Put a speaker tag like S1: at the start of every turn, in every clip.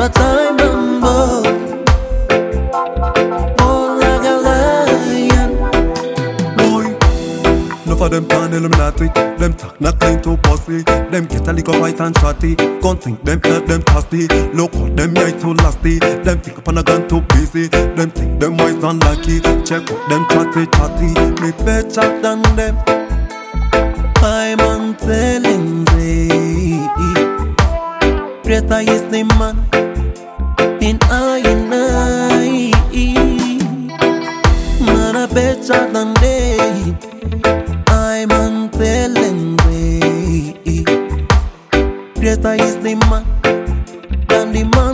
S1: but I'm humble. Born like a lion.
S2: Boy, enough of them turn Illuminati. Them talk not clean to pussy. Them get a little white and shotty. Gon' think them hurt them thirsty. Look what them eye too lasty. Them think up on a gun too busy. Them think them wise and lucky. Check out them chatty chatty. Me better than them.
S1: I'm on telling thee Greater is the man in I and I Man a better than they I'm telling thee Greater is the man than the man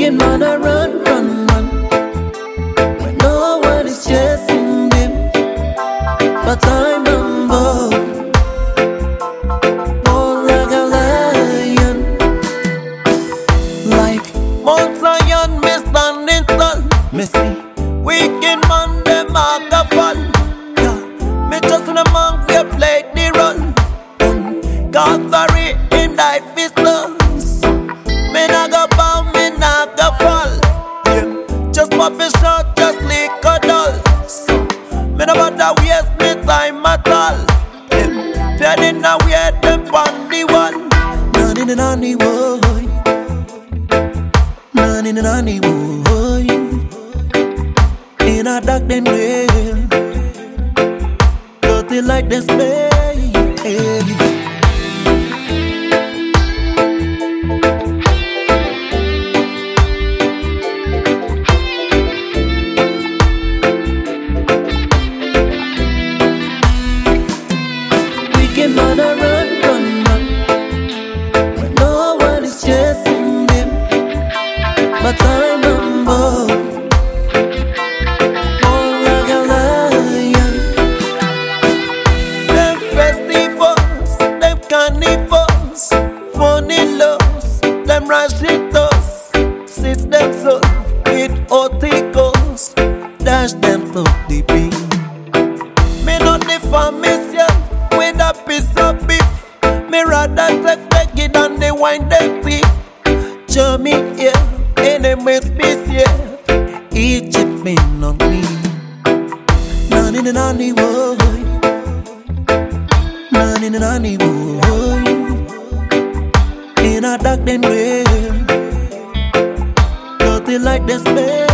S1: wicked man a run, run, run. When no one is chasing them, but I'm humble. Born like a lion, like Mount Zion, me standing tall. Me see wicked man them a go fall. Yeah. Me just in monk we play the role. Calvary in thy distance. Me nah go bow, me nah go fall. Pop it short, just lick a doll. Me nah bother waste me time at all. Yeah. Feeling now we them the one. None in the nanny boy. None in the nanny boy. In a dark then rain Dirty like this bay them rashitos Sits them so with oticos Dash them to the beat me not define myself with a piece of beef. Me rather take it than the wine them thief. Me here, enemy species. Egypt me not me. None in the nanny boy. None in the. Dirty like this bay.